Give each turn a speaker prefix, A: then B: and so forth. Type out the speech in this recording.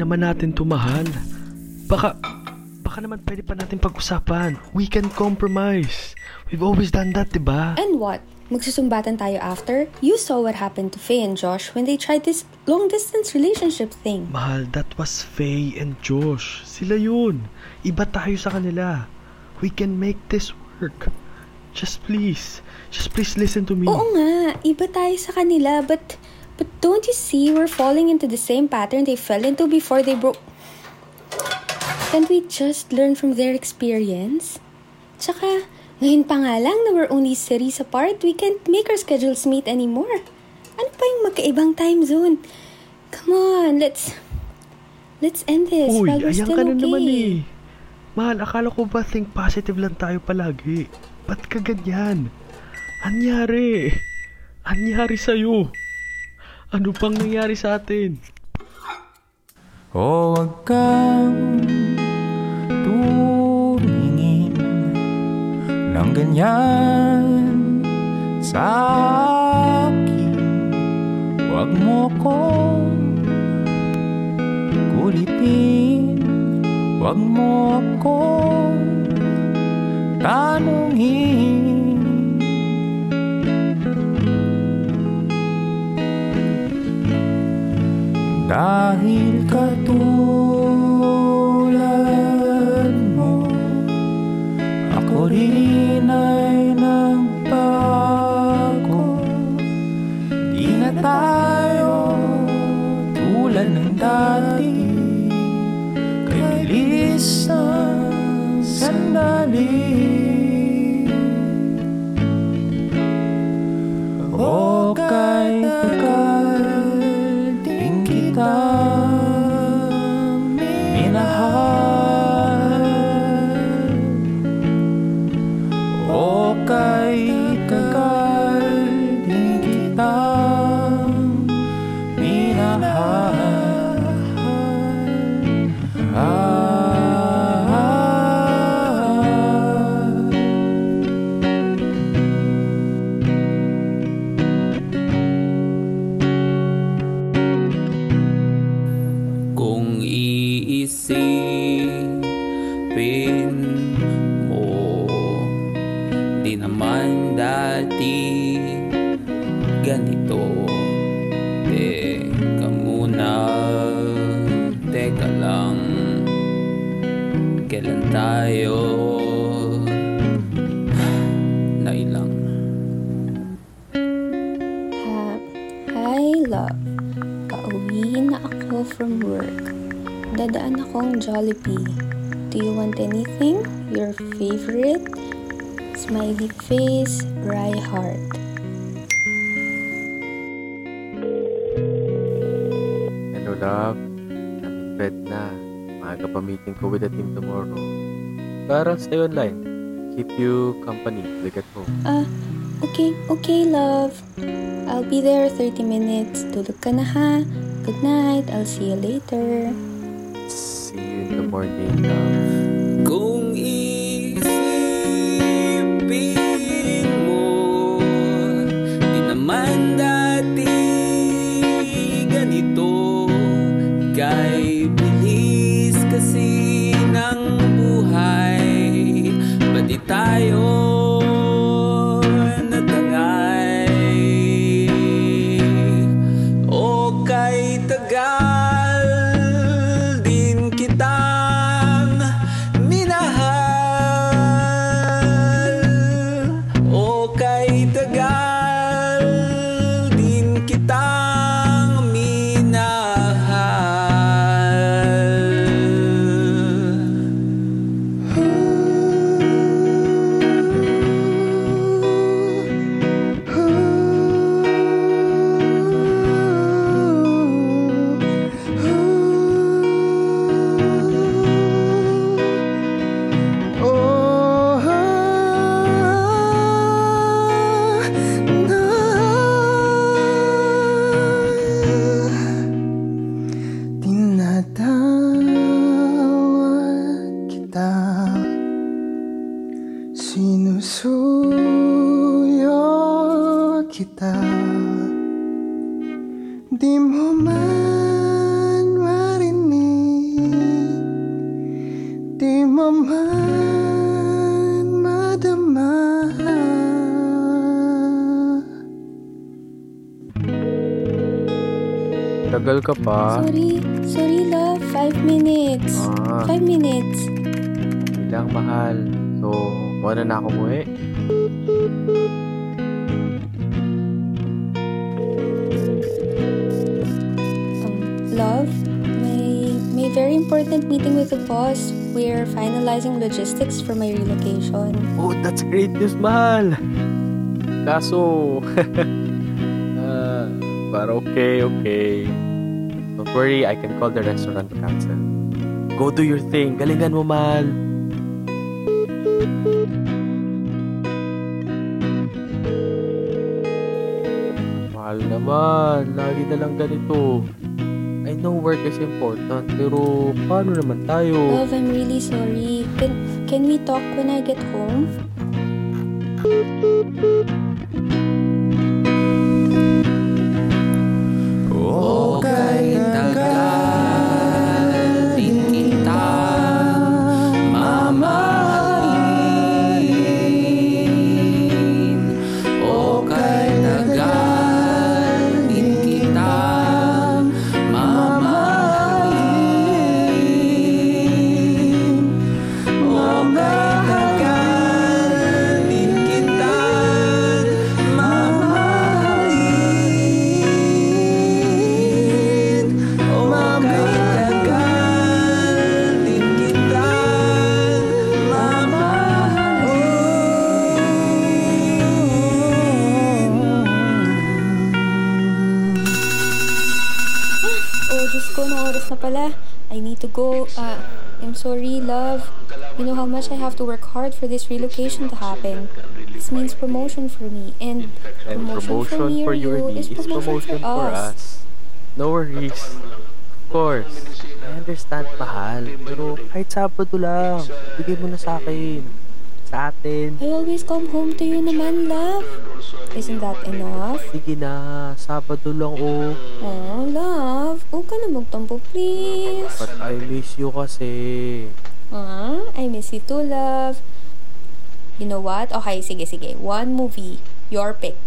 A: naman natin to, mahal. Baka, baka naman pwede pa natin pag-usapan. We can compromise. We've always done that, di ba?
B: And what? Magsusumbatan tayo after? You saw what happened to Faye and Josh when they tried this long-distance relationship thing.
A: Mahal, that was Faye and Josh. Sila yun. Iba tayo sa kanila. We can make this work. Just please. Just please listen to me.
B: Oo nga, iba tayo sa kanila, but but don't you see we're falling into the same pattern they fell into before they broke? Can't we just learn from their experience? Tsaka, ngayon pa nga lang na we're only cities apart, we can't make our schedules meet anymore. Ano pa yung magkaibang time zone? Come on, let's... Let's end this
A: Uy,
B: while we're still okay.
A: naman eh. Mahal, akala ko ba think positive lang tayo palagi? Ba't ka ganyan? Anyari? Anyari sa'yo? Ano pang nangyari sa atin?
C: O wag kang tumingin ng ganyan sa akin. Huwag mo kong kulitin. Huwag mo akong tanungin Dahil katulad mo Ako rin ay nagbago Di na tayo tulad ng dati. Kay bilis sandali iisipin mo. Di naman dati ganito. Teka muna, teka lang. Kailan tayo? Nailang
B: hi, love. Pauwi na ako from work. Dadaan akong Jollibee. Do you want anything? Your favorite? Smiley face, Rye heart.
D: Hello, love. I'm in bed na. Maaga pa meeting ko with the team tomorrow. I'll stay online. Keep you company. I get home.
B: Ah, okay, okay, love. I'll be there 30 minutes. Tulog ka na ha. Good night. I'll see you later.
D: See you
E: kita Di mo man marinig mo man madama
F: Tagal ka pa.
D: Sorry, sorry love. Five minutes.
F: Ah.
D: Five minutes.
F: Bilang mahal. So, muna na ako muwi.
D: May very important meeting with the boss. We're finalizing logistics for my relocation.
F: Oh, that's great news, mahal. Kaso, uh, but okay, okay. Don't worry, I can call the restaurant to cancel. Go do your thing. Galingan mo, mahal. Mahal naman. Lagi na lang ganito. Know work is important, pero paano naman tayo?
D: Love, I'm really sorry. Can, can we talk when I get home? Na pala. I need to go. Uh, I'm sorry, love. You know how much I have to work hard for this relocation to happen. This means promotion for me. And,
F: And promotion for you
D: is
F: is
D: promotion,
F: promotion for us. No worries. Of course. I understand, mahal. Pero kahit Sabado lang, bigay mo na sa akin. Sa atin.
D: I always come home to you naman, love. Isn't that enough?
F: Sige na, Sabado lang oh.
D: Oh, love. Huwag ka na magtampo, please.
F: But I miss you kasi.
D: Ah, I miss you too, love. You know what? Okay, sige, sige. One movie. Your pick.